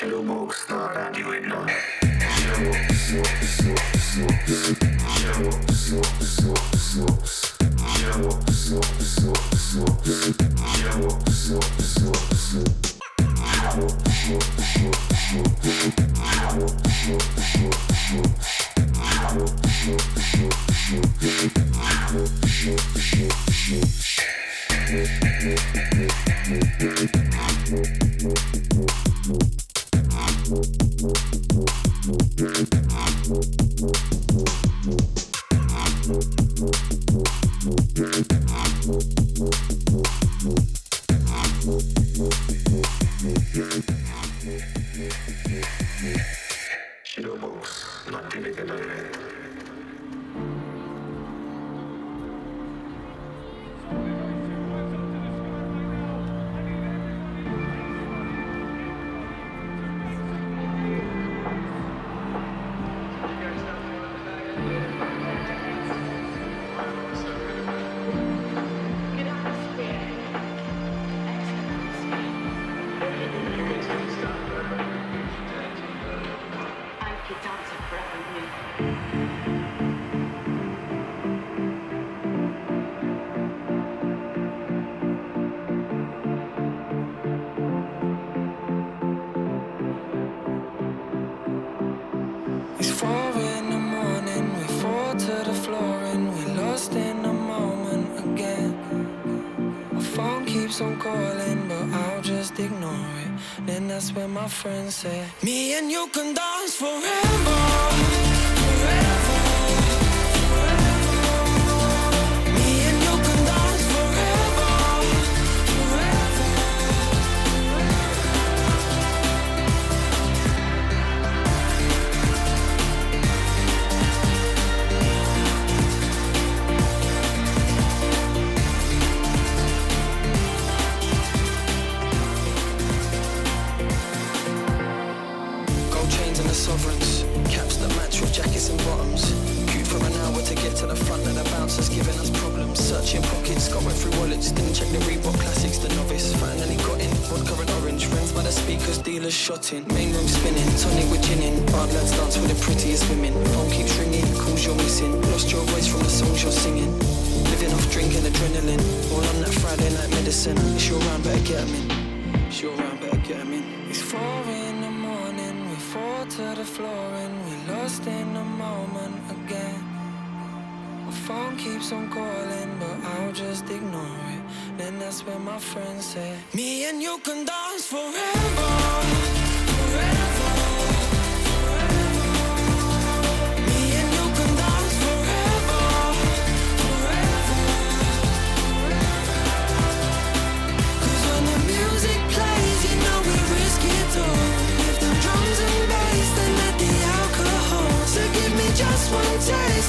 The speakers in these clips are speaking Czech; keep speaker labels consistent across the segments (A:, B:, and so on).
A: Червок на радіо М. Червок Thank friends say eh?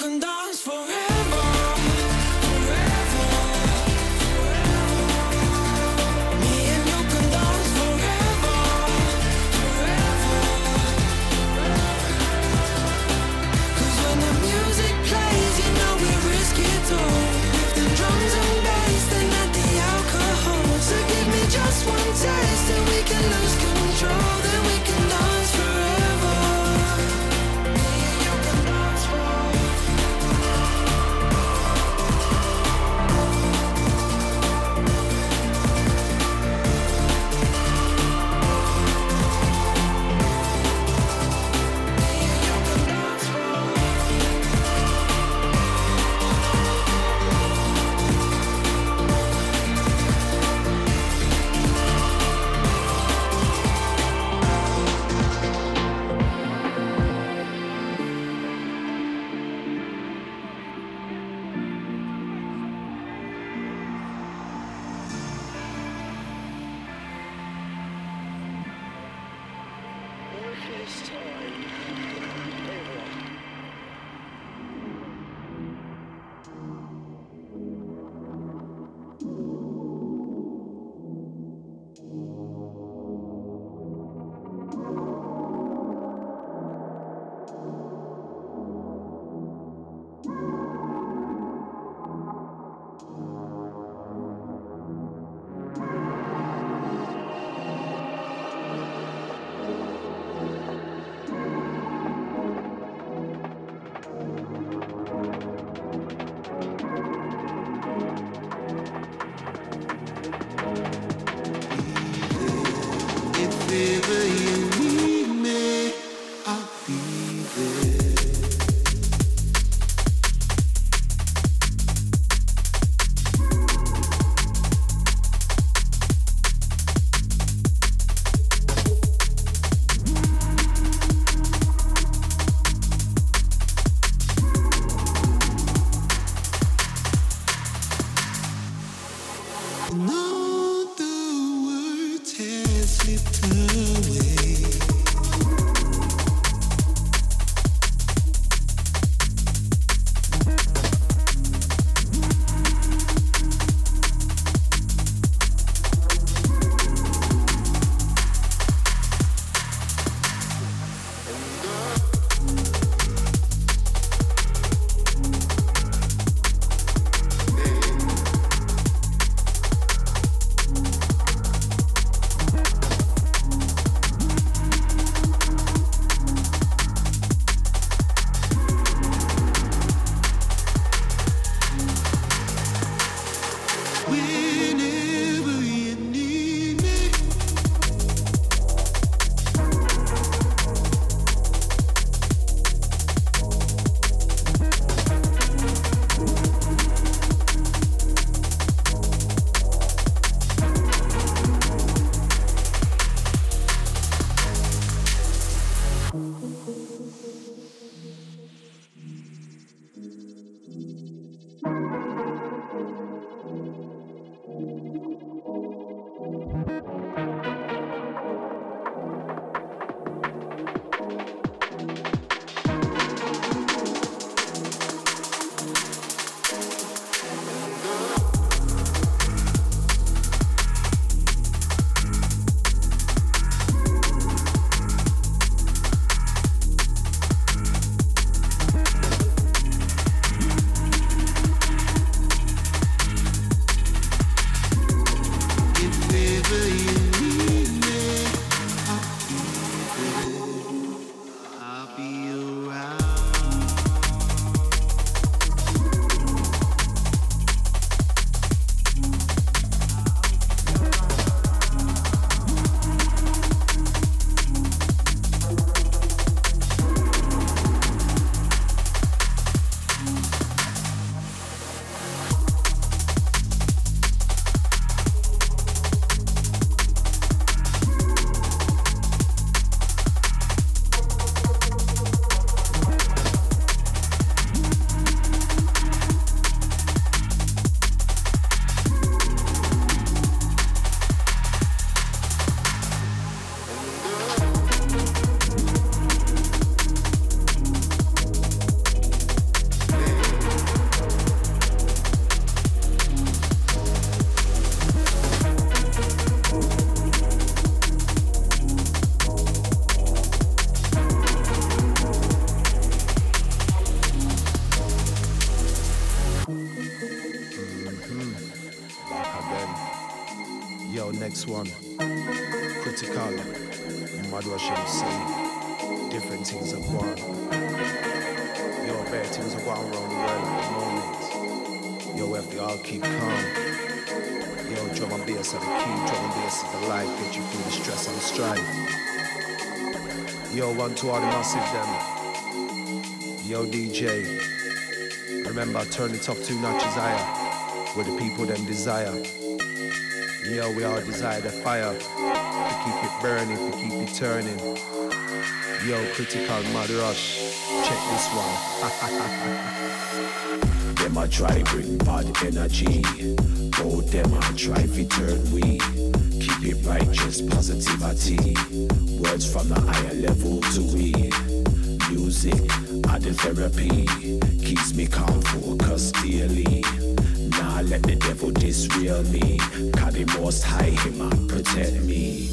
A: open door.
B: To all the massive them. Yo, DJ. Remember, turn it up two notches higher. Where the people them desire. Yo, we all desire the fire. To keep it burning, to keep it turning. Yo, critical mud rush. Check this one.
C: them a try bring bad energy. Oh, them a try fi turn we. Keep it righteous positivity. Words from the higher level to we. Music, the therapy. Keeps me calm, focused daily. Nah, let the devil disreal me. Cause the most high him and protect me.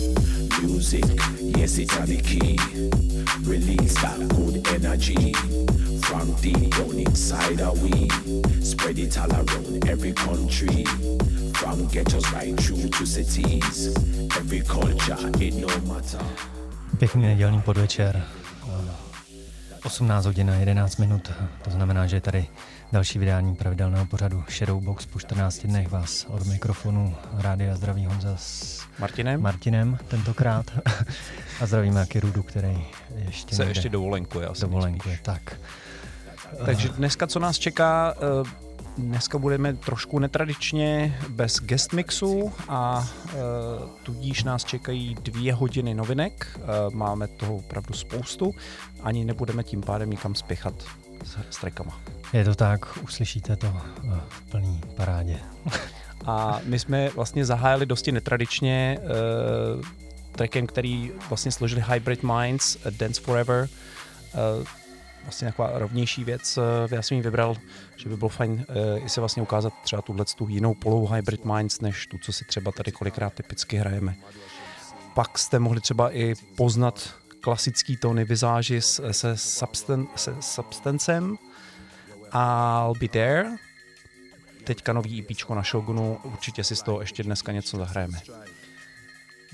C: Music, yes, it's the key. Release that good energy. From deep down inside of we. Spread it all around every country. From ghettos right through to cities. Every culture, it no matter.
D: Pěkný nedělní podvečer. 18 hodin a 11 minut. To znamená, že je tady další vydání pravidelného pořadu Shadowbox po 14 dnech vás od mikrofonu Rádia zdraví Honza s
E: Martinem.
D: Martinem tentokrát. a zdravíme Aky Rudu, který ještě
E: se ještě dovolenkuje. Asi
D: dovolenkuje, tak.
E: Takže dneska, co nás čeká, eh, Dneska budeme trošku netradičně bez guest mixu a e, tudíž nás čekají dvě hodiny novinek. E, máme toho opravdu spoustu. Ani nebudeme tím pádem nikam spěchat s, s trackama.
D: Je to tak, uslyšíte to v plný parádě.
E: a my jsme vlastně zahájili dosti netradičně e, trackem, který vlastně složili Hybrid Minds, Dance Forever. E, vlastně taková rovnější věc. Eh, já jsem ji vybral, že by bylo fajn eh, i se vlastně ukázat třeba tuhle tu jinou polou Hybrid Minds, než tu, co si třeba tady kolikrát typicky hrajeme. Pak jste mohli třeba i poznat klasický tóny vizáži se, se, substan, se substancem I'll be there. Teďka nový EP na Shogunu, určitě si z toho ještě dneska něco zahrajeme.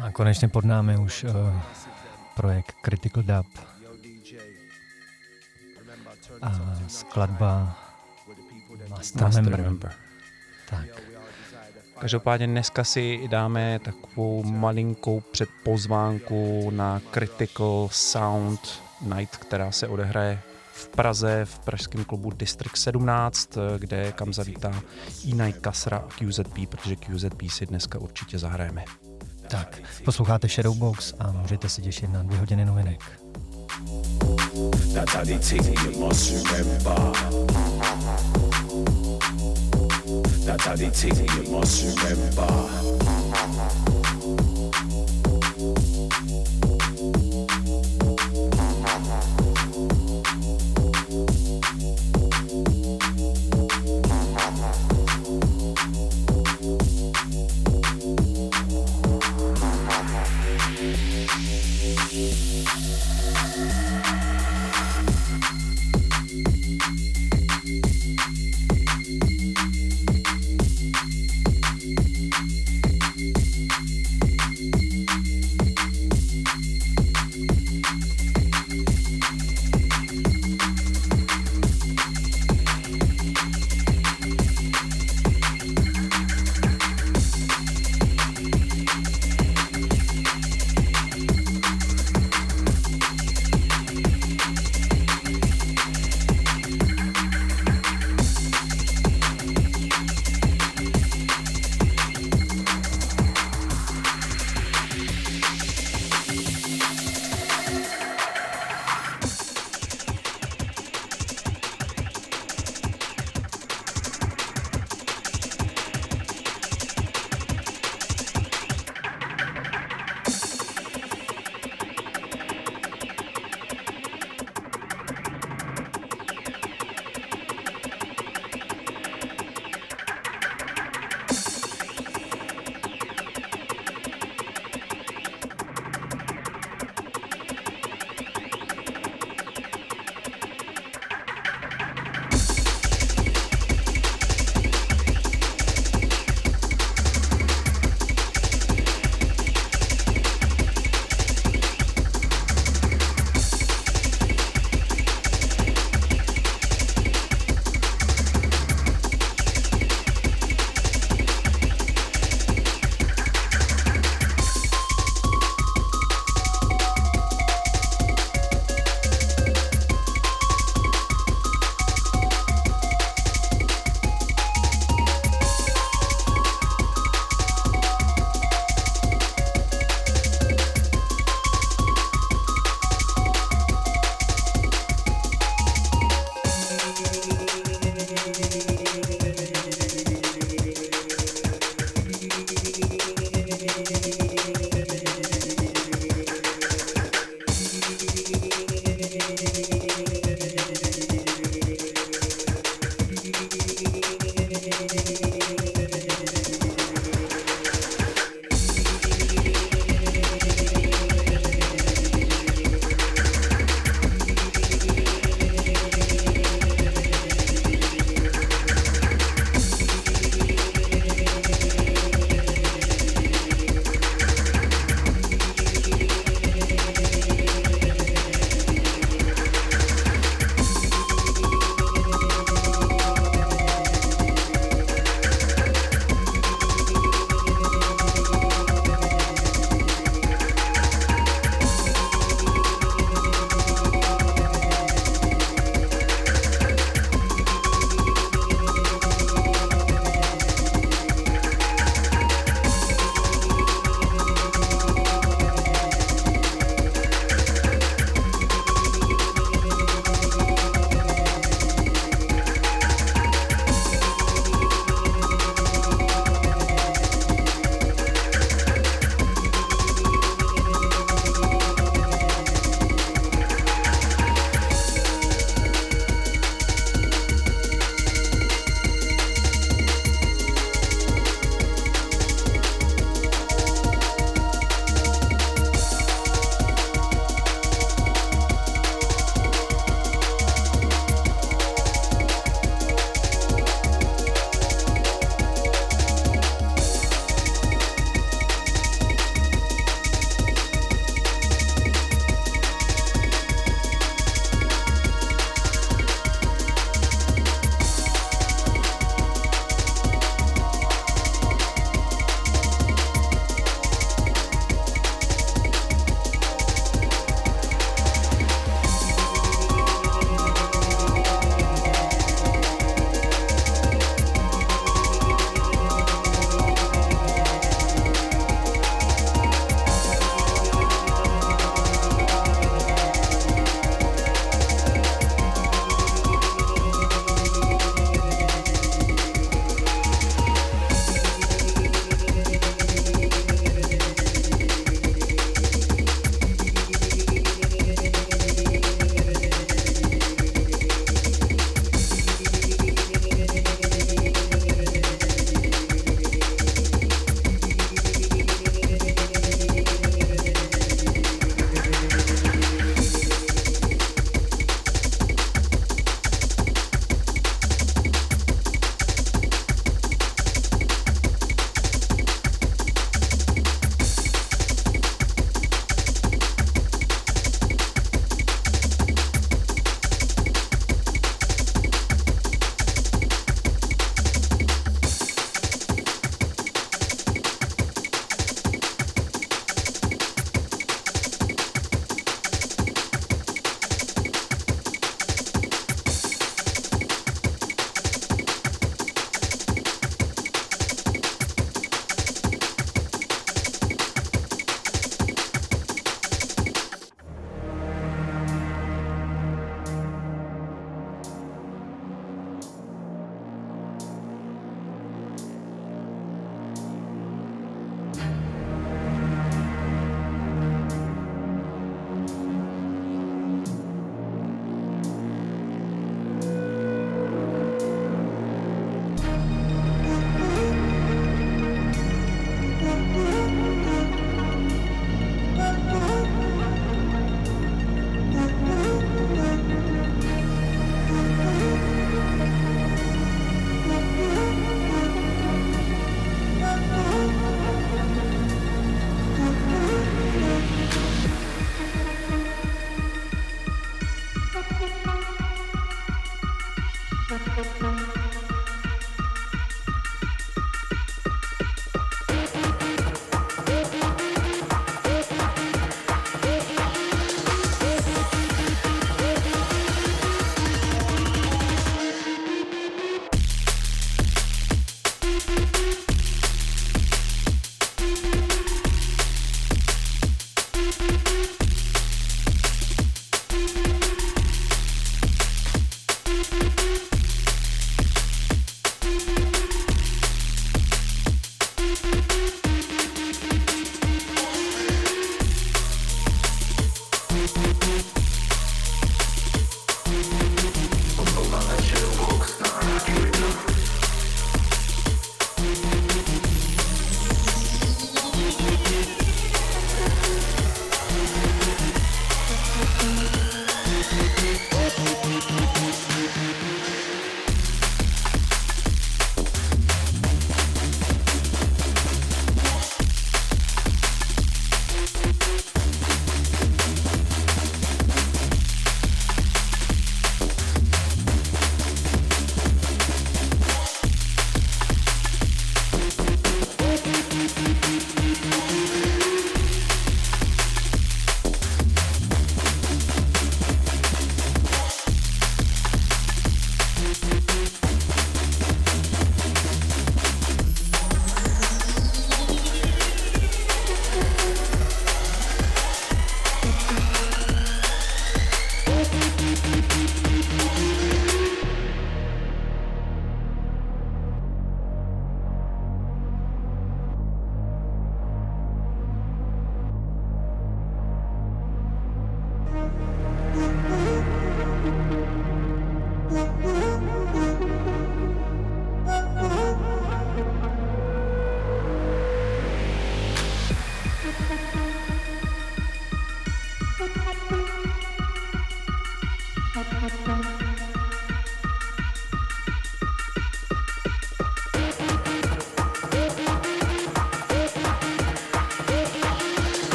D: A konečně pod námi už uh, projekt Critical Dub a skladba Must remember. remember. Tak.
E: Každopádně dneska si dáme takovou malinkou předpozvánku na Critical Sound Night, která se odehraje v Praze v pražském klubu District 17, kde kam zavítá Inaj Kasra a QZP, protože QZP si dneska určitě zahrajeme.
D: Tak, posloucháte Shadowbox a můžete se těšit na dvě hodiny novinek. That's how they take you must remember. That's how they take you must remember.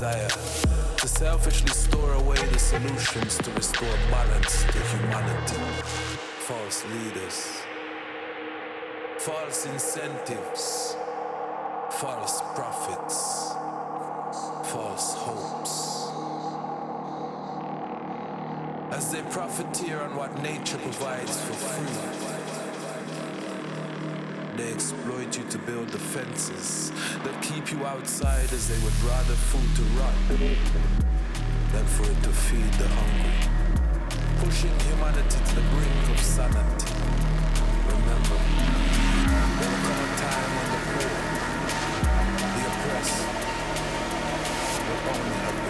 F: desire to selfishly store away the solutions to restore balance to humanity. False leaders, false incentives, false profits, false hopes. As they profiteer on what nature provides for free they exploit you to build defenses that keep you outside as they would rather food to rot than for it to feed the hungry. Pushing humanity to the brink of sanity. Remember, there will come a time when the poor, the oppressed, will only have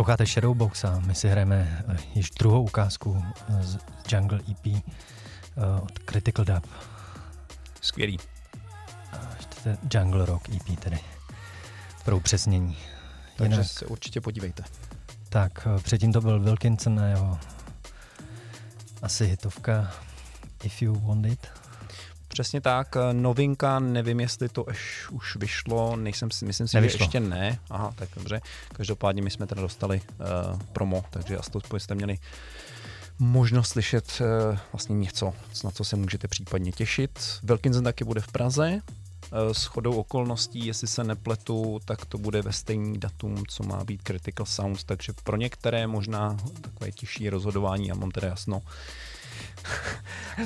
D: Posloucháte Shadowbox a my si hrajeme eh, již druhou ukázku eh, z Jungle EP eh, od Critical Dub.
E: Skvělý.
D: Jungle Rock EP tedy, pro upřesnění.
E: Takže Jinak, se určitě podívejte.
D: Tak, předtím to byl Wilkinson a jeho asi hitovka If You Want It.
E: Přesně tak, novinka, nevím, jestli to až už vyšlo, nejsem si, myslím si, Nevyšlo. že ještě ne. Aha, tak dobře. Každopádně my jsme teda dostali uh, promo, takže aspoň jste měli možnost slyšet uh, vlastně něco, na co se můžete případně těšit. Wilkinson taky bude v Praze, uh, s chodou okolností, jestli se nepletu, tak to bude ve stejný datum, co má být Critical Sounds, takže pro některé možná takové těžší rozhodování, já mám teda jasno,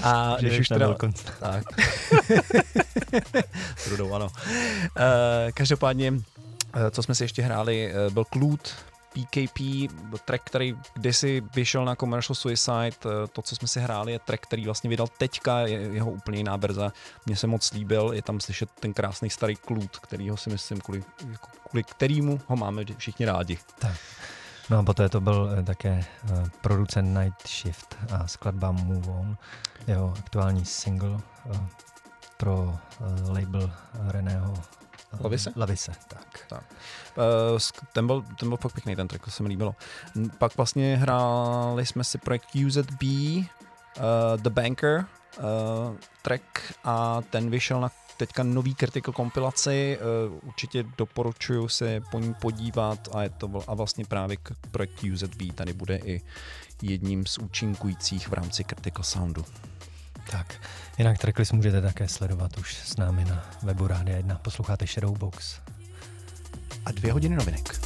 D: a že už teda...
E: Tak. Trudou, ano. Uh, každopádně, uh, co jsme si ještě hráli, uh, byl Klud, PKP, track, který kdysi vyšel na Commercial Suicide, to, co jsme si hráli, je track, který vlastně vydal teďka, je jeho úplně jiná verze. Mně se moc líbil, je tam slyšet ten krásný starý klud, ho si myslím, kvůli, jako kvůli kterýmu ho máme všichni rádi.
D: Tak. No a poté to byl eh, také uh, producent Night Shift a skladba Move On, jeho aktuální single uh, pro label Reného
E: Lavise?
D: Lavise, tak. tak.
E: Ten, byl, ten byl fakt pěkný, ten track, to se mi líbilo. Pak vlastně hráli jsme si projekt UZB, uh, The Banker, uh, track a ten vyšel na teďka nový Critical kompilaci, uh, určitě doporučuju se po ní podívat a je to a vlastně právě k projektu UZB tady bude i jedním z účinkujících v rámci Critical Soundu.
D: Tak, jinak tracklist můžete také sledovat už s námi na webu Rádia 1. Posloucháte Shadowbox.
E: A dvě hodiny novinek.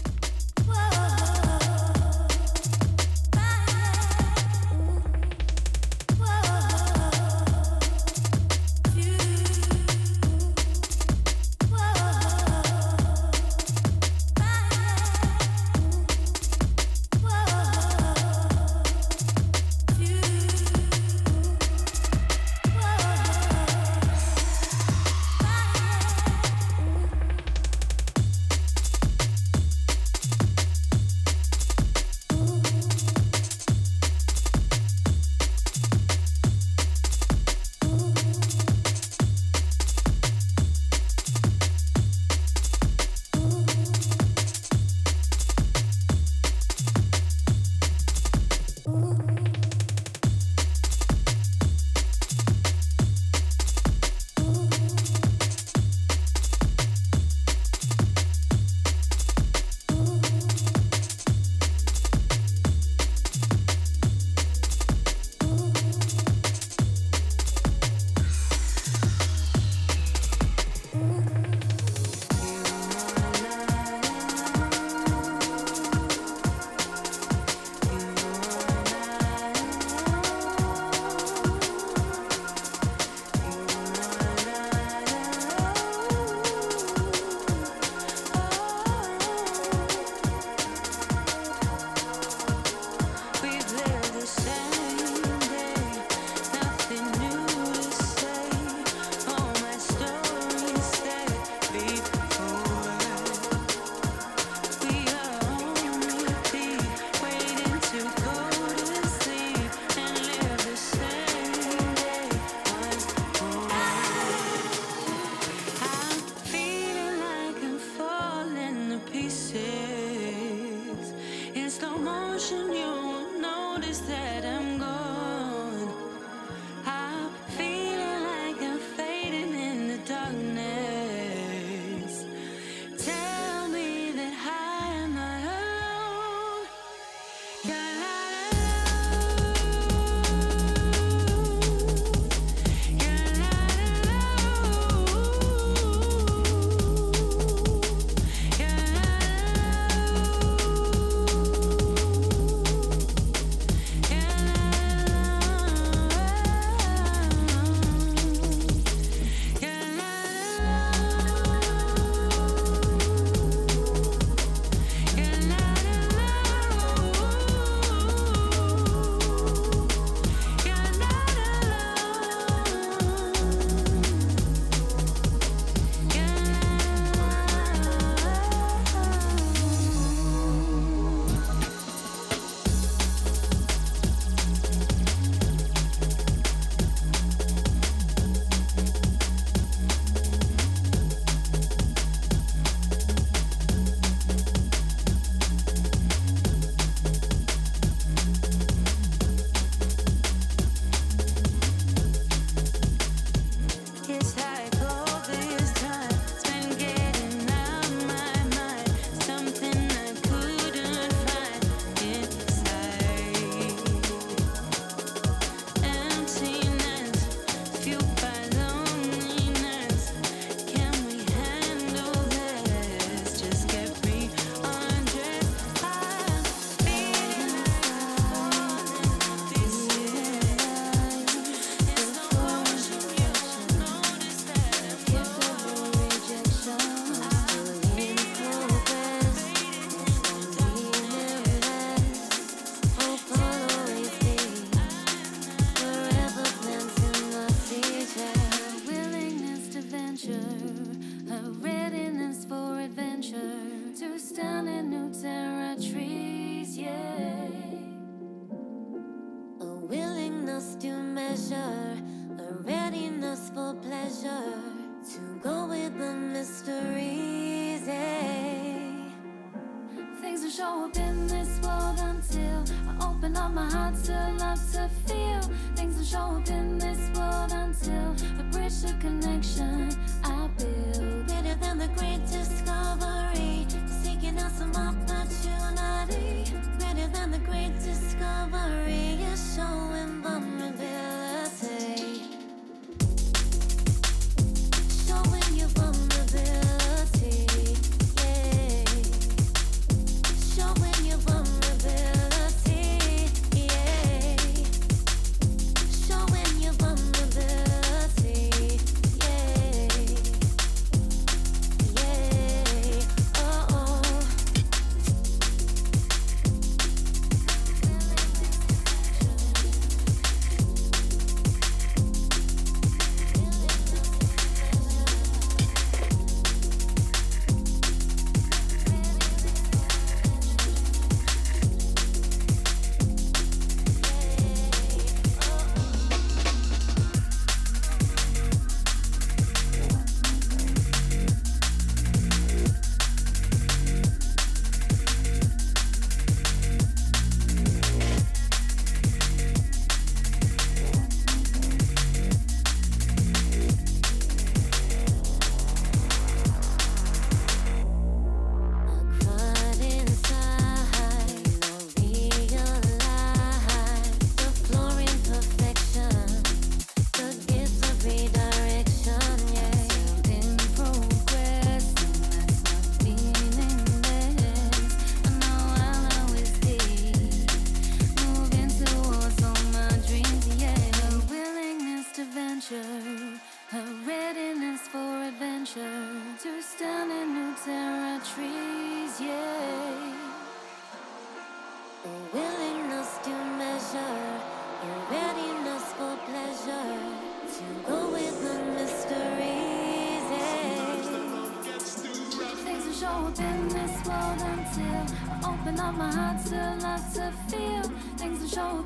G: my heart still loves to feel. Things and show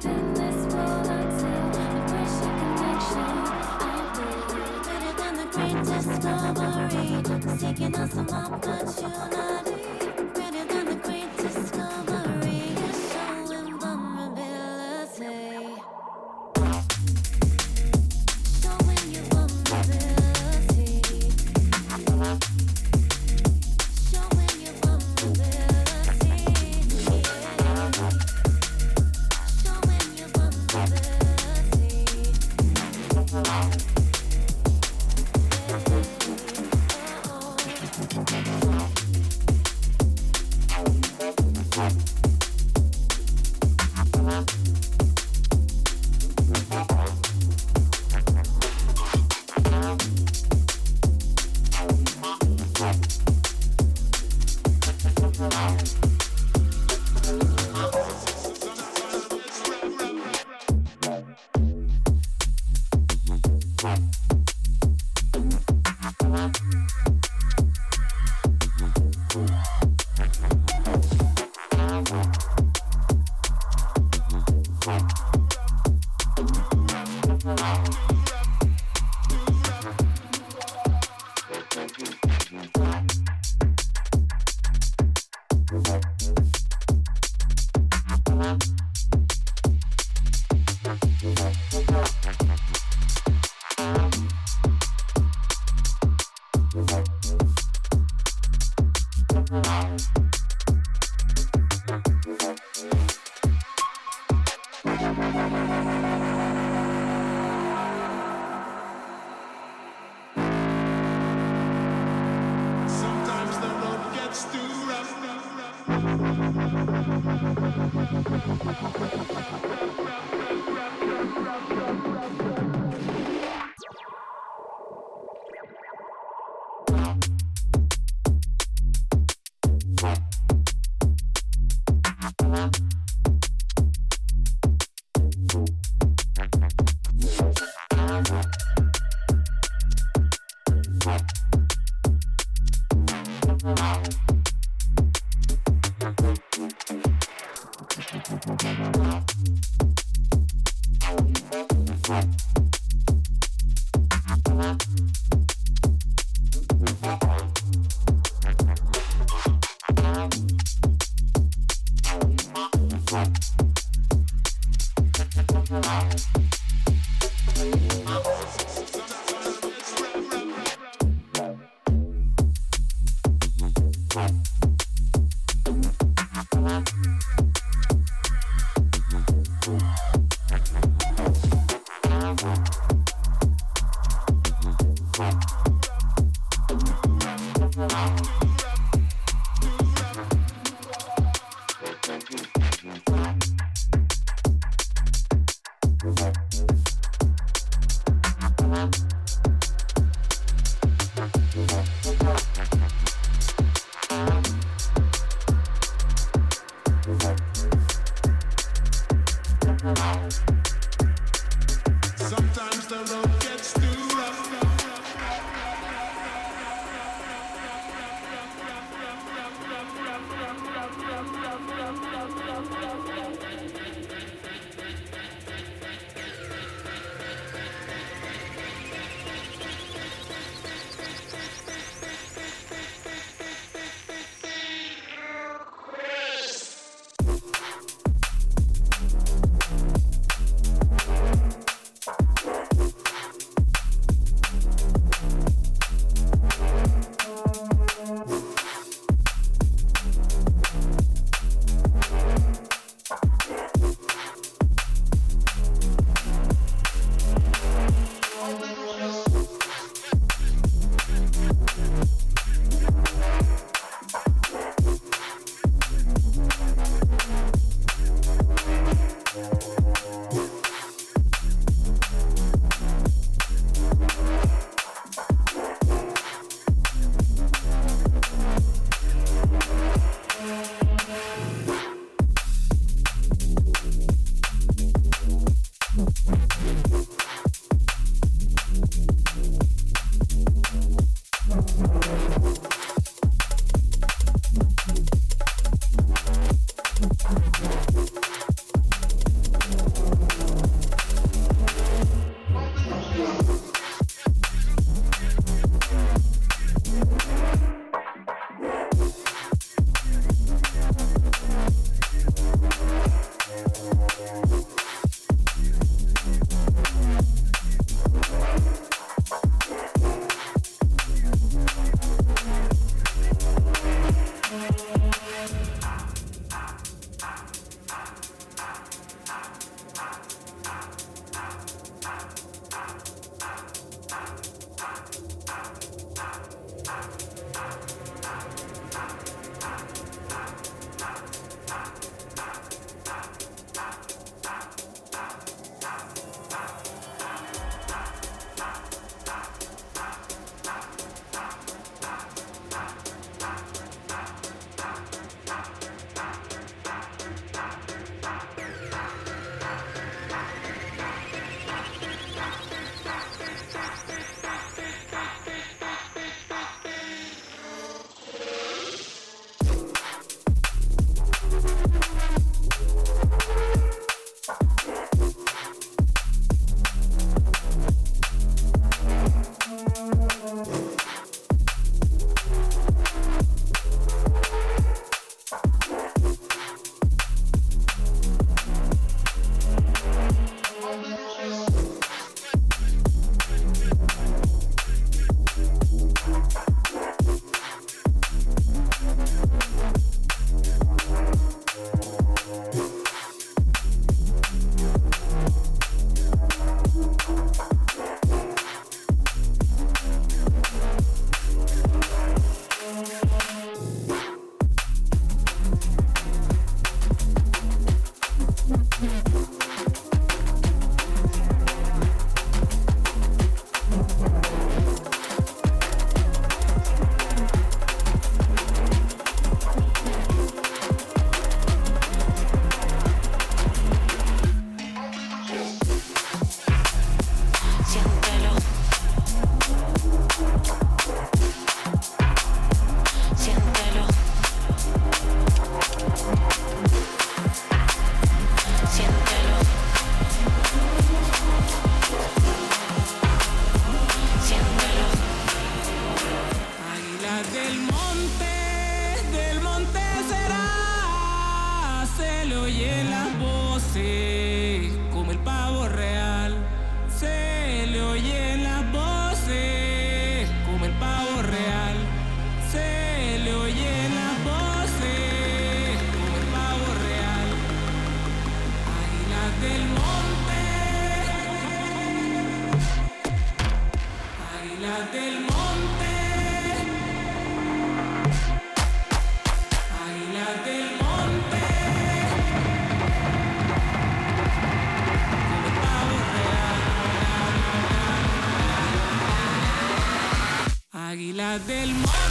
G: del
H: mar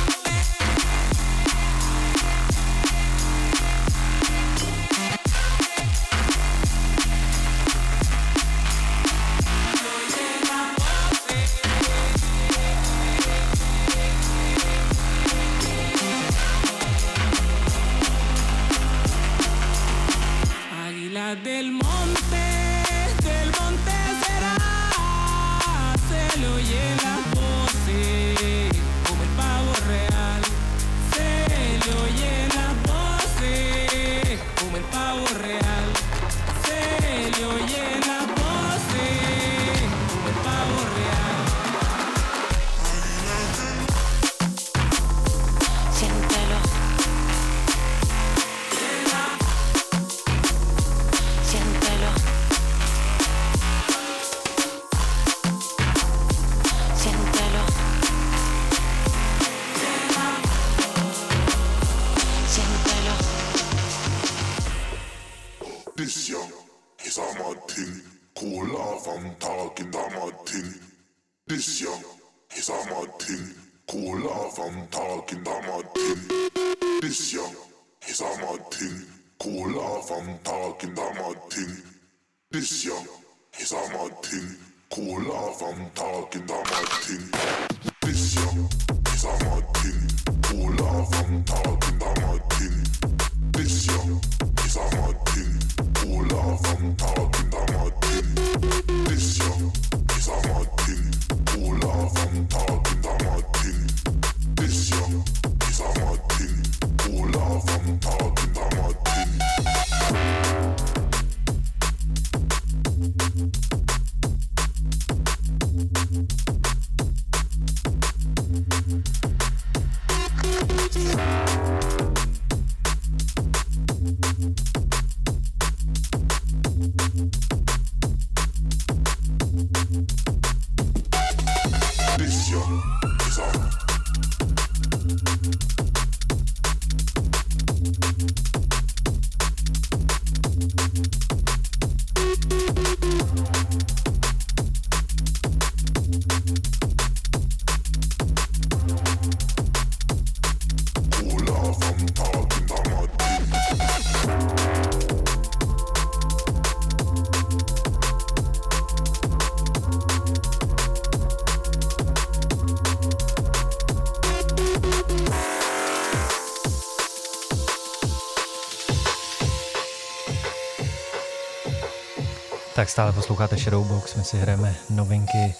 D: Tak stále posloucháte Shadowbox, my si hrajeme novinky,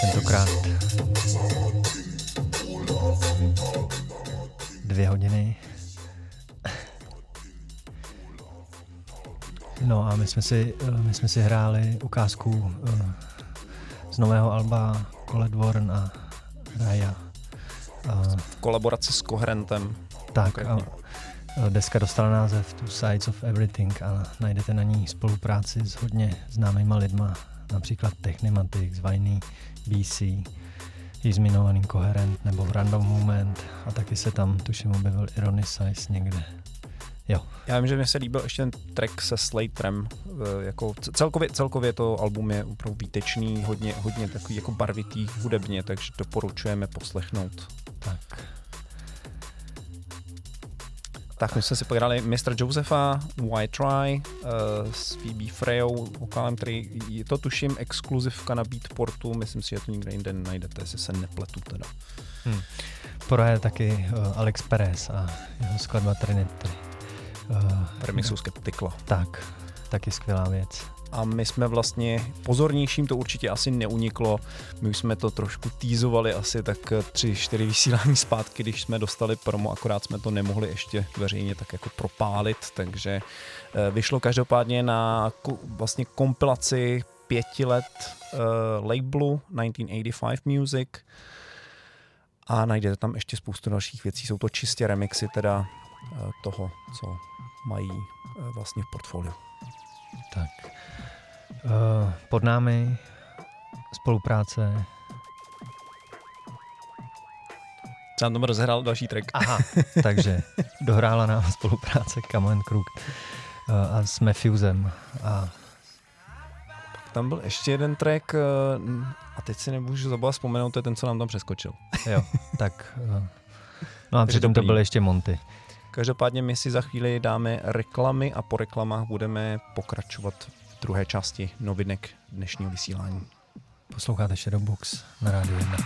D: tentokrát dvě hodiny. No a my jsme si, eh, my jsme si hráli ukázku eh, z nového alba Colette Warren a Raya. A,
E: V kolaboraci s Koherentem.
D: tak a deska dostala název Two Sides of Everything a najdete na ní spolupráci s hodně známýma lidma, například Technimatix, Viney, BC, i zmiňovaný Coherent nebo Random Movement a taky se tam tuším objevil Ironicize někde. Jo,
E: Já vím, že mi se líbil ještě ten track se Slaterem. eh, Jako celkově, celkově to album je opravdu výtečný, hodně, hodně takový jako barvitý hudebně, takže doporučujeme poslechnout.
D: tak.
E: Tak my jsme si pohrali Mr. Josefa, Why Try, uh, s Phoebe Freyou, vokálem, který je to tuším exkluzivka na Beatportu, myslím si, že to nikde jinde najdete, jestli se nepletu teda.
D: Poraje taky uh, Alex Perez a jeho skladba Trinity. Uh,
E: Remixu Skeptikla.
D: tak, taky skvělá věc.
E: A my jsme vlastně pozornějším, to určitě asi neuniklo. My už jsme to trošku týzovali asi tak tři, čtyři vysílání zpátky, když jsme dostali promo, akorát jsme to nemohli ještě veřejně tak jako propálit, takže eh, vyšlo každopádně na vlastně kompilaci pěti let uh, labelu 1985 Music a najdete tam ještě spoustu dalších věcí. Jsou to čistě remixy teda uh, toho, co mají uh, vlastně v portfoliu.
D: Tak. Uh, pod námi spolupráce.
E: Jsem tam rozhrál další track.
D: Aha, takže dohrála nám spolupráce Kamen Krug uh, a jsme Fusem. A
E: Tam byl ještě jeden track, eh, a teď si nemůžu zabavit vzpomenout, to je ten, co nám tam přeskočil.
D: jo, tak. No a přitom to byl ještě Monty.
E: Každopádně my si za chvíli dáme reklamy a po reklamách budeme pokračovat v druhé části novinek dnešního vysílání.
D: Posloucháte Shadowbox na rádiu 1.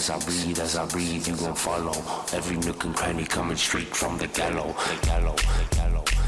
I: as I breathe, as I breathe, you gon' follow. Every nook and cranny coming straight from the gallow, the gallow, the gallow.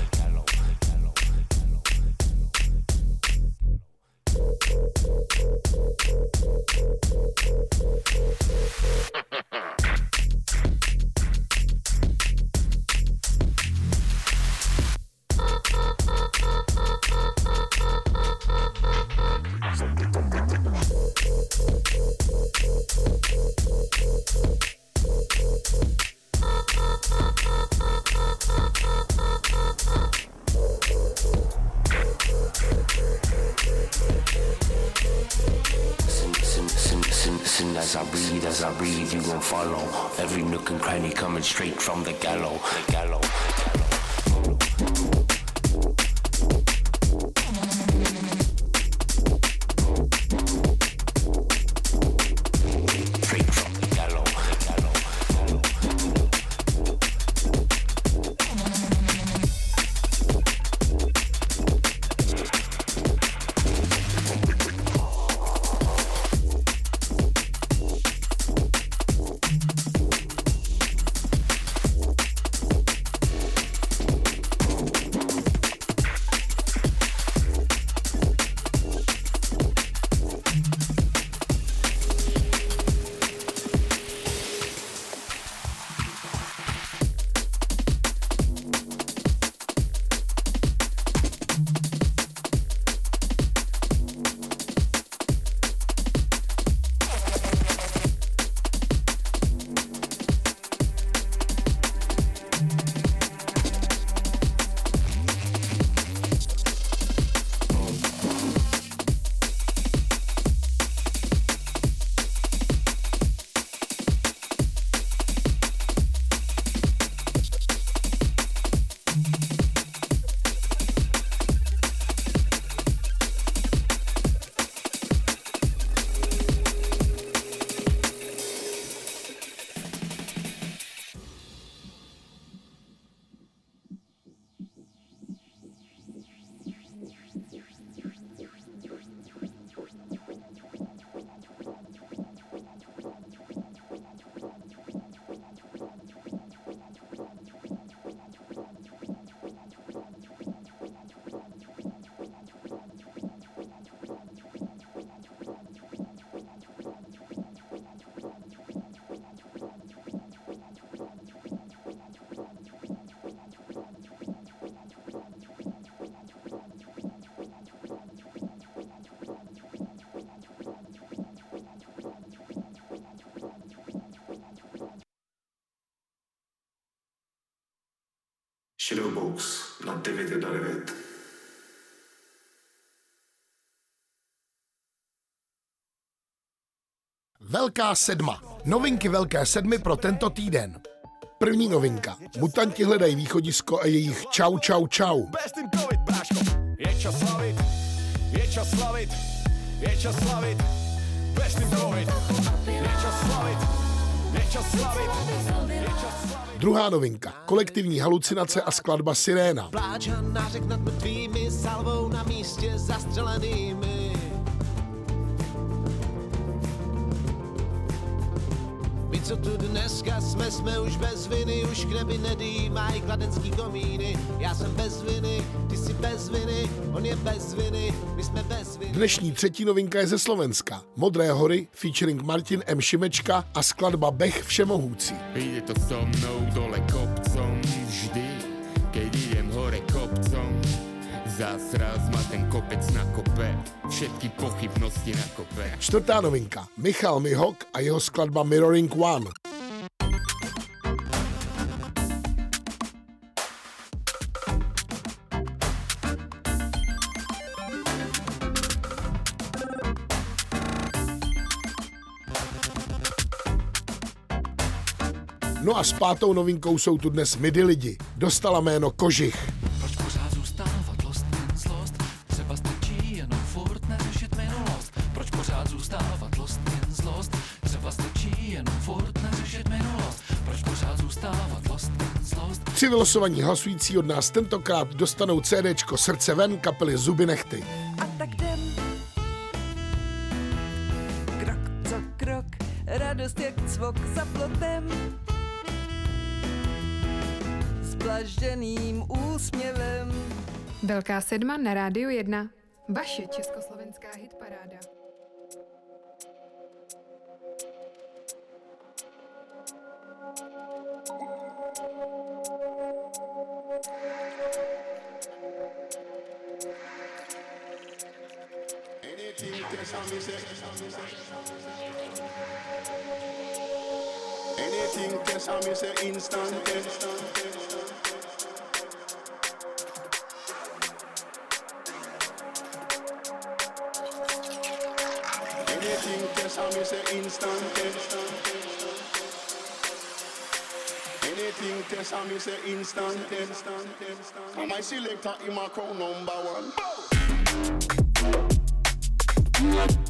J: Shadowbox na 9.9.
K: Velká sedma. Novinky Velké sedmy pro tento týden. První novinka. Mutanti hledají východisko a jejich čau čau čau.
L: Je čas slavit, je čas slavit, je čas slavit, je čas slavit, je čas slavit, je čas slavit.
K: Druhá novinka. Kolektivní halucinace a skladba Siréna.
B: Pláč nářek nad mrtvými, salvou na místě zastřelenými. Co tu dneska jsme, jsme už bez viny, už kneby nedýmají kladenský komíny. Já jsem bez viny, ty jsi bez viny, on je bez viny, my jsme bez viny.
K: Dnešní třetí novinka je ze Slovenska. Modré hory featuring Martin M. Šimečka a skladba Bech všemohoucí.
M: Ide to so mnou dole kopcom vždy, keď idem hore kopcom. Zas raz ma ten kopec nakope, všetky pochybnosti nakope.
K: Čtvrtá novinka. Michal Mihok a jeho skladba Mirroring One. No a s pátou novinkou jsou tu dnes midi lidi. Dostala jméno Kožich. Tři vylosovaní hlasující od nás tentokrát dostanou CDčko Srdce ven kapely Zuby nechty.
N: A tak jdem. Krok co krok, radost jak cvok za plotem. S blaženým úsměvem.
O: Velká sedma na rádiu 1. Vaše československá hitparáda.
P: Anything test on say instant. Anything test on say instant. Anything test on say instant test. And my selector in my crown number one. Thank
Q: you.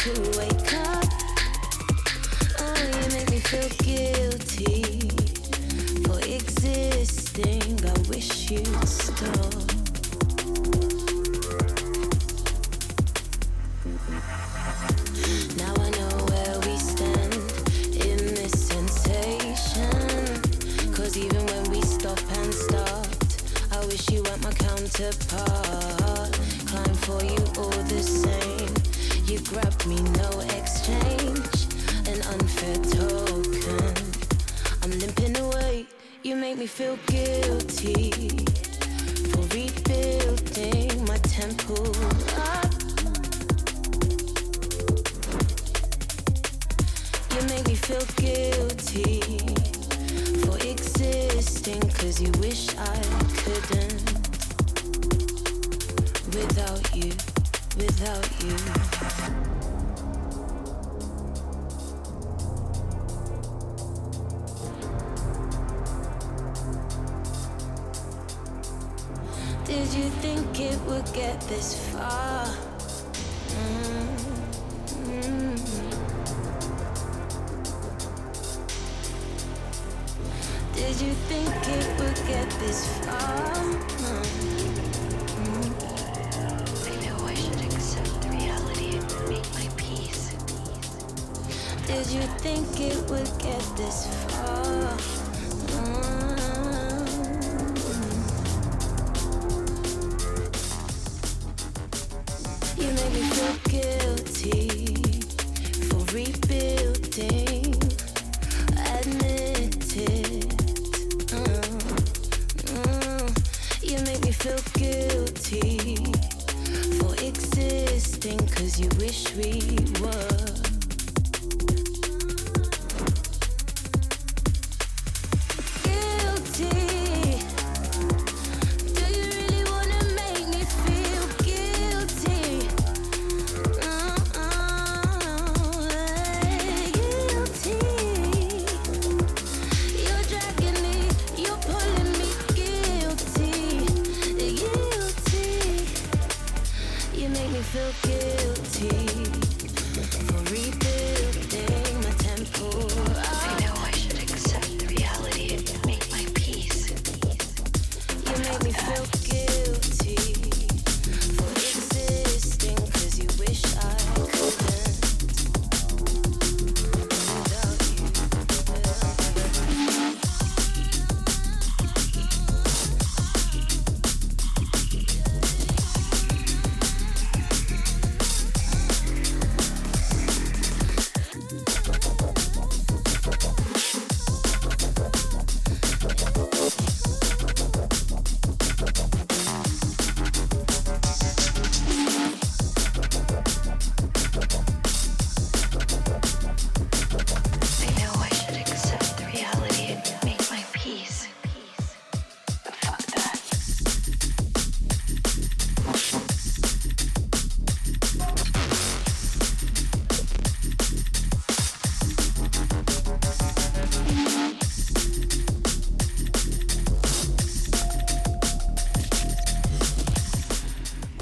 Q: to wait.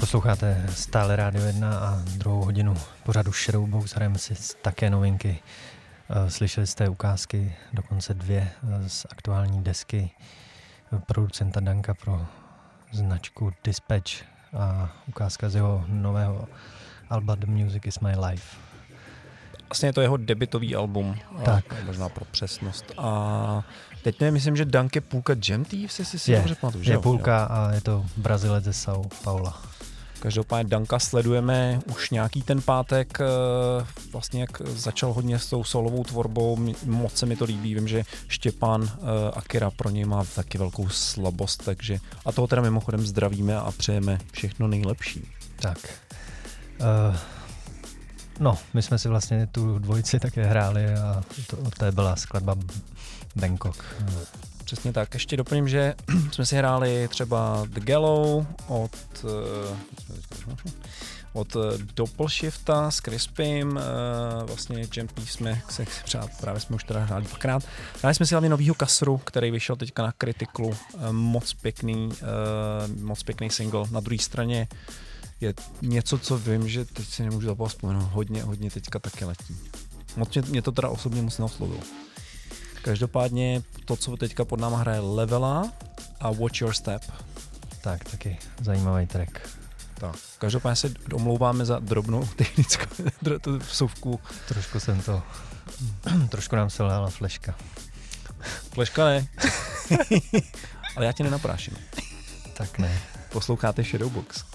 D: Posloucháte stále Rádio 1 a druhou hodinu pořadu Shadowbox hrajeme si také novinky. Eh, Slyšeli jste ukázky, dokonce dvě eh, z aktuální desky eh, producenta Danka pro značku Dispatch a ukázka z jeho nového alba The Music is my life.
E: Vlastně je to jeho debitový album,
D: Tak.
E: a možná pro přesnost. A teď nevím, myslím, že Dunk je půlka Jam Thieves, jestli si
D: Je,
E: dobře pamatuju.
D: je
E: jo?
D: půlka a je to Brazilec ze São Paula.
E: Každopádně Danka sledujeme už nějaký ten pátek, eh, vlastně jak začal hodně s tou solovou tvorbou, moc se mi to líbí, vím, že Štěpán eh, Akira pro něj má taky velkou slabost, takže a toho teda mimochodem zdravíme a přejeme všechno nejlepší.
D: Tak. Uh, no, my jsme si vlastně tu dvojici také hráli a to, to je byla skladba Bangkok.
E: Přesně tak. Ještě doplním, že jsme si hráli třeba The Gallow od, eh, od eh, Doppelshifta s Crispim, eh, vlastně Thief jsme se přát, právě jsme už teda hráli dvakrát. Hráli jsme si hlavně novýho Kasru, který vyšel teďka na Criticlu, eh, moc pěkný, moc pěkný single. Na druhé straně je něco, co vím, že teď si nemůžu zapomenout hodně, hodně teďka taky letí. Moc mě, mě to teda osobně moc neoslovilo. Každopádně to, co teďka pod náma hraje Levela
B: a Watch Your Step.
D: Tak, taky zajímavý track.
B: Tak. Každopádně se omlouváme za drobnou technickou vsuvku.
D: Trošku jsem to, trošku nám se lála fleška.
B: Fleška ne. Ale já tě nenapráším.
D: Tak ne.
B: Posloucháte Shadowbox.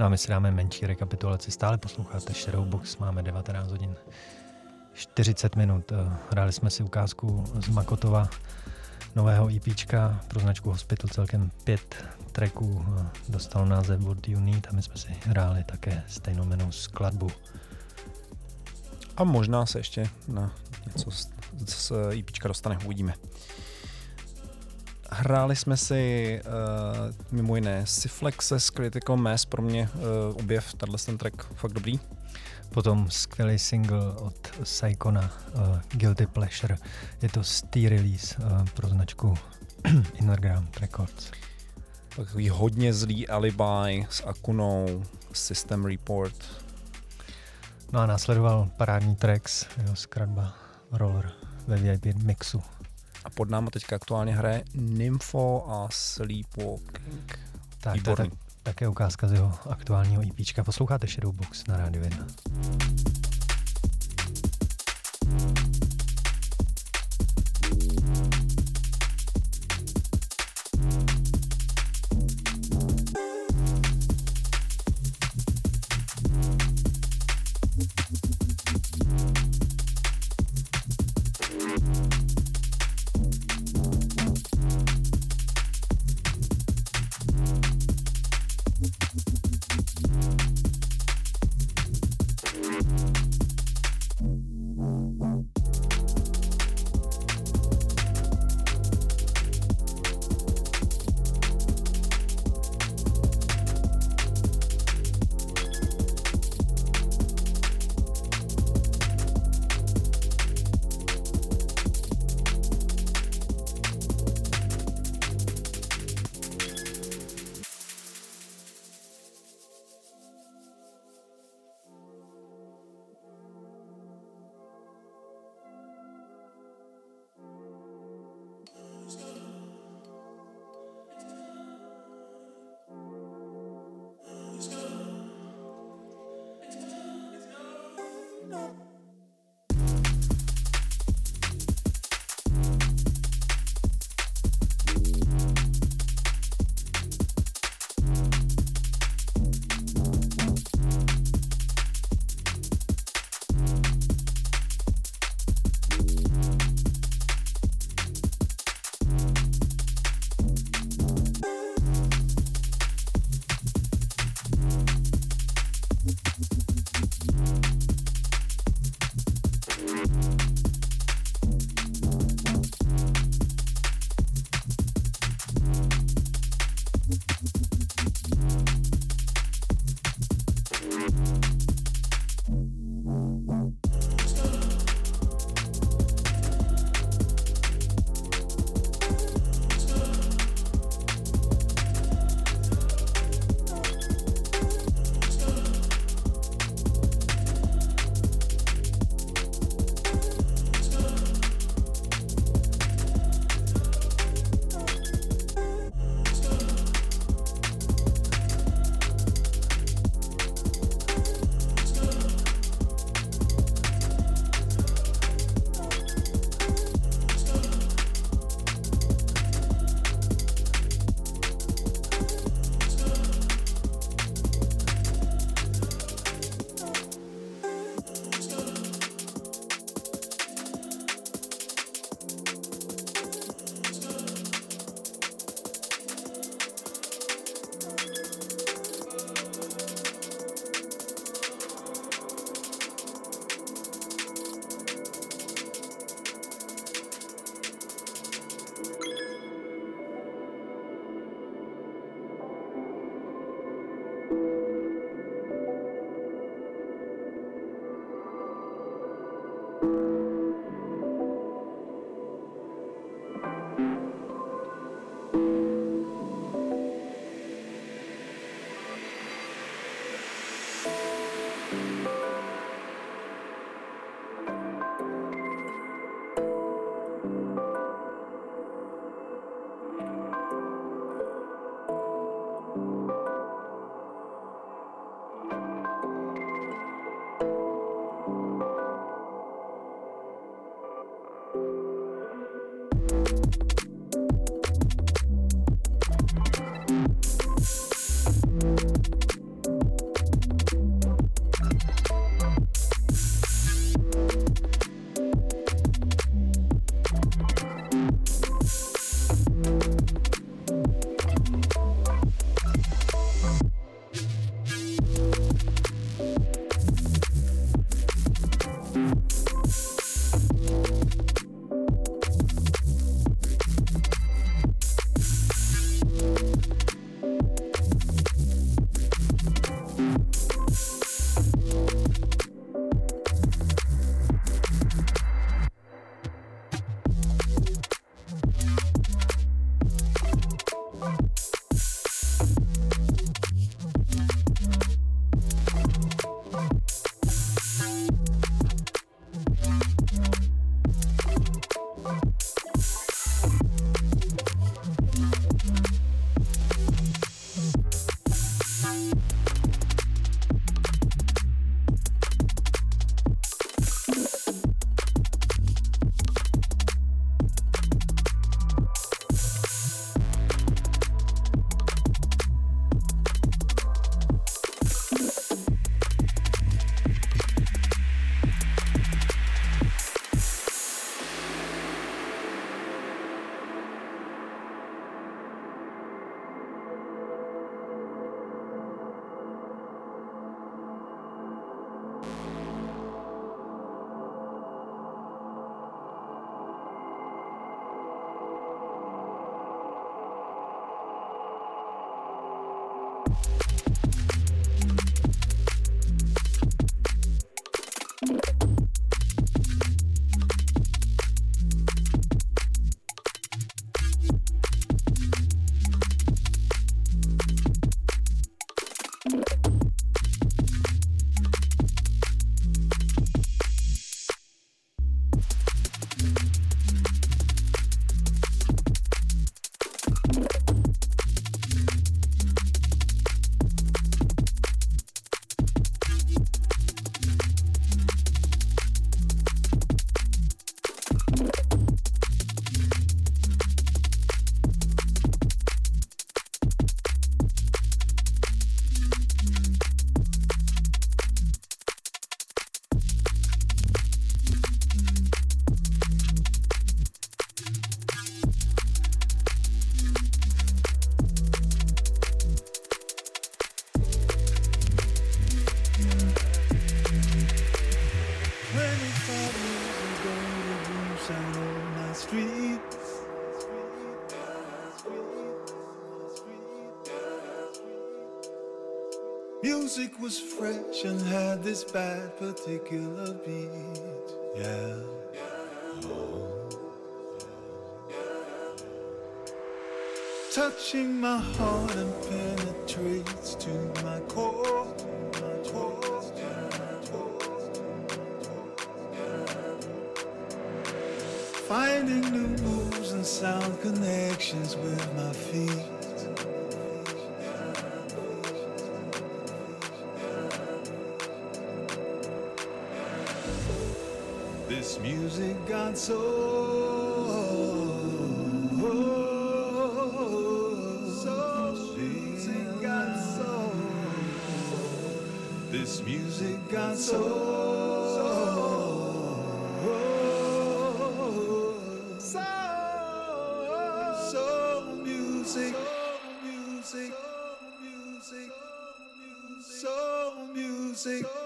D: No a my si dáme menší rekapitulaci. Stále posloucháte Shadowbox, máme 19 hodin 40 minut. Eh, Hráli jsme si ukázku z Makotova nového EPčka pro značku Hospital celkem pět tracků. eh, Dostal název What Do a my jsme si hráli také stejnou jmenou skladbu.
E: A možná se ještě na něco z, z EPčka dostane, uvidíme. Hráli jsme si uh, mimo jiné Syflexes Critical Mass, pro mě uh, objev, tenhle ten track fakt dobrý.
D: Potom skvělý single od Saikona uh, Guilty Pleasure. Je to stý release uh, pro značku Innerground Records.
E: Takový hodně zlý alibi s Akunou, System Report.
D: No a následoval parádní tracks, jeho skladba Roller ve VIP mixu.
E: A pod náma teďka aktuálně hraje Nympho a Sleepwalking.
D: Tak, to je tak, také ukázka z jeho aktuálního EPčka. Posloucháte Shadowbox na rádiu 1.
R: Was fresh and had this bad particular beat. Yeah. Touching my heart and penetrates to. My core. Finding new moves and sound connections with my feet. Music got so so music got so this music got so so so music music music so music music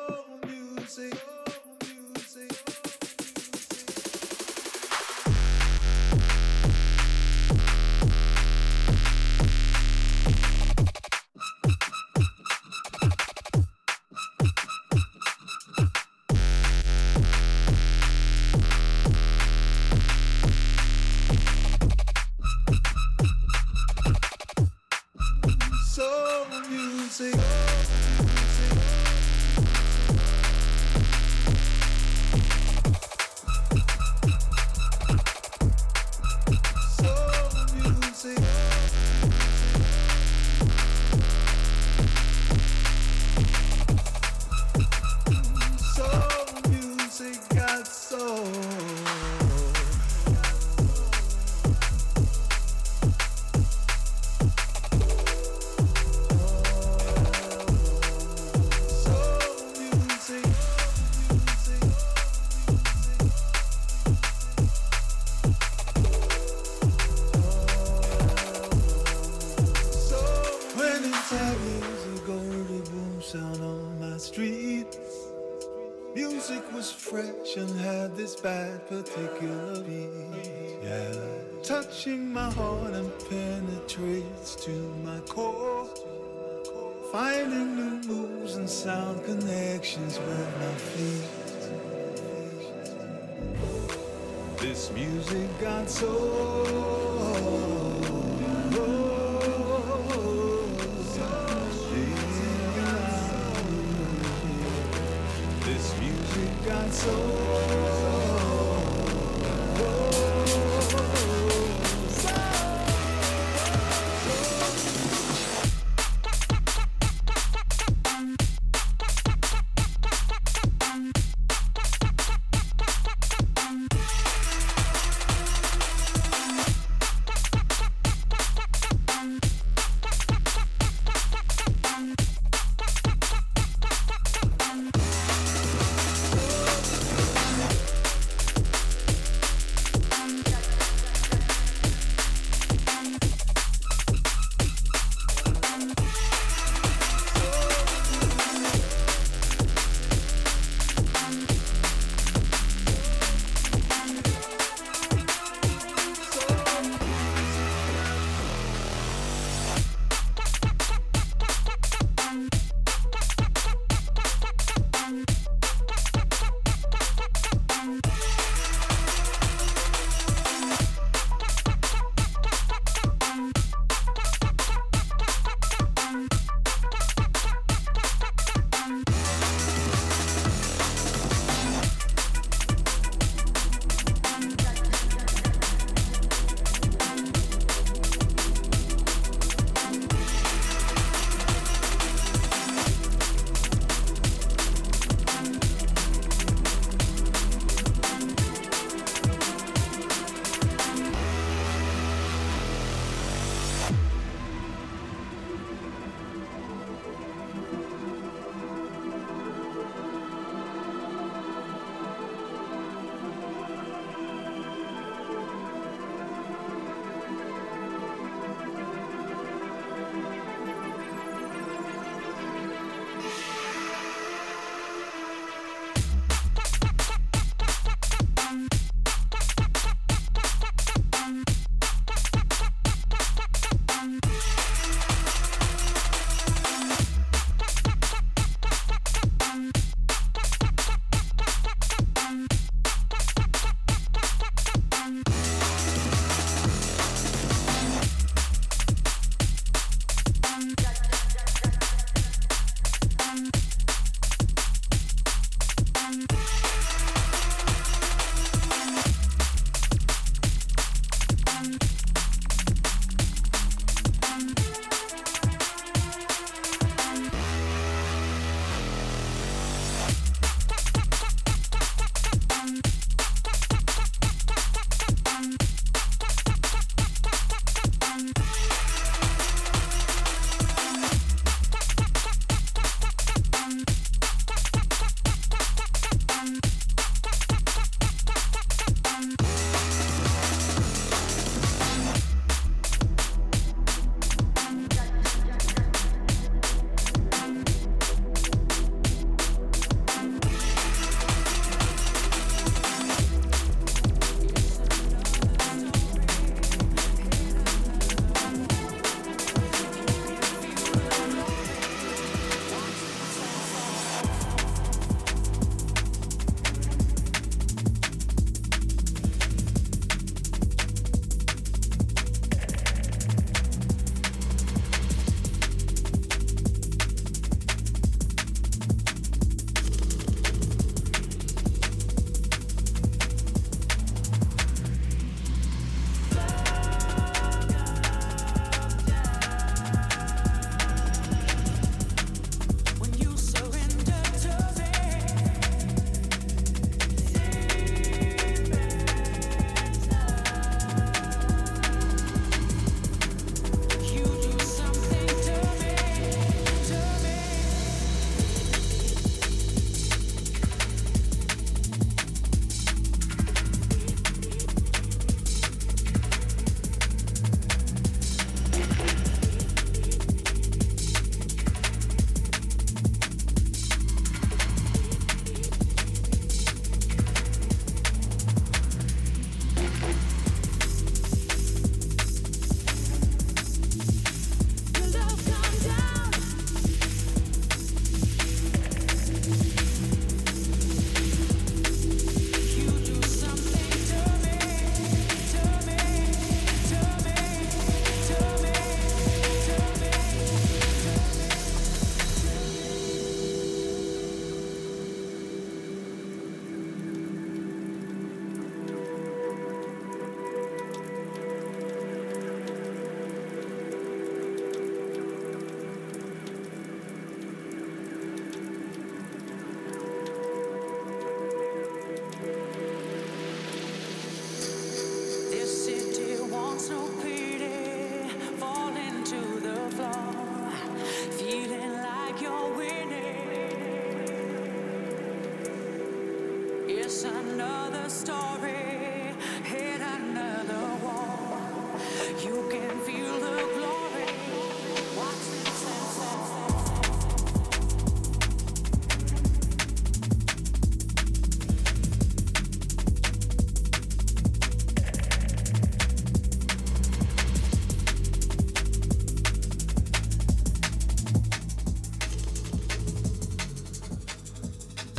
R: This music got so This music got so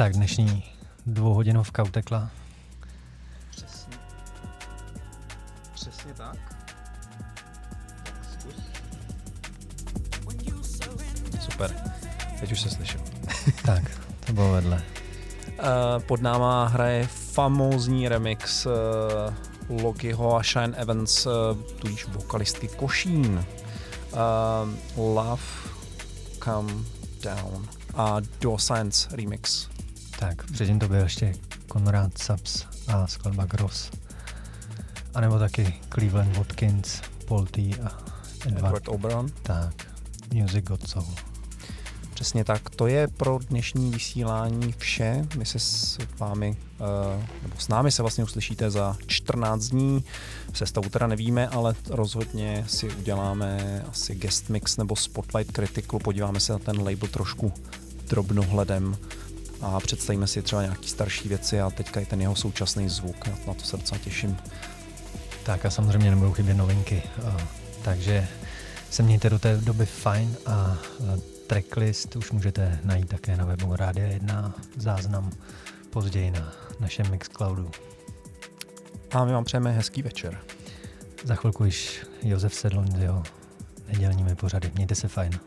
D: Tak dnešní dvouhodinovka utekla.
E: Přesně. Přesně tak. Super. Teď už se slyším.
D: tak, to bylo vedle.
E: Uh, pod náma hraje famózní remix uh, Logiho a Shine Evans, uh, tudíž vokalistky Košín. Uh, Love Come Down a Do Science remix.
D: Tak, předtím to byl ještě Konrad Subs a skladba Gross. A nebo taky Cleveland Watkins, Paul T. a Edward,
E: Edward Oberon.
D: Tak, Music God Soul.
E: Přesně tak. To je pro dnešní vysílání vše. My se s vámi, nebo s námi se vlastně uslyšíte za 14 dní. Sestavu teda nevíme, ale rozhodně si uděláme asi guest mix nebo spotlight kritiku. Podíváme se na ten label trošku drobnohledem a představíme si třeba nějaký starší věci a teďka i ten jeho současný zvuk. Na to se docela těším.
D: Tak a samozřejmě nebudou chybět novinky. Takže se mějte do té doby fajn a tracklist už můžete najít také na webu Rádia 1, záznam později na našem Mixcloudu.
E: A my vám přejeme hezký večer.
D: Za chvilku již Josef Sedlon s jeho nedělními pořady. Mějte se fajn.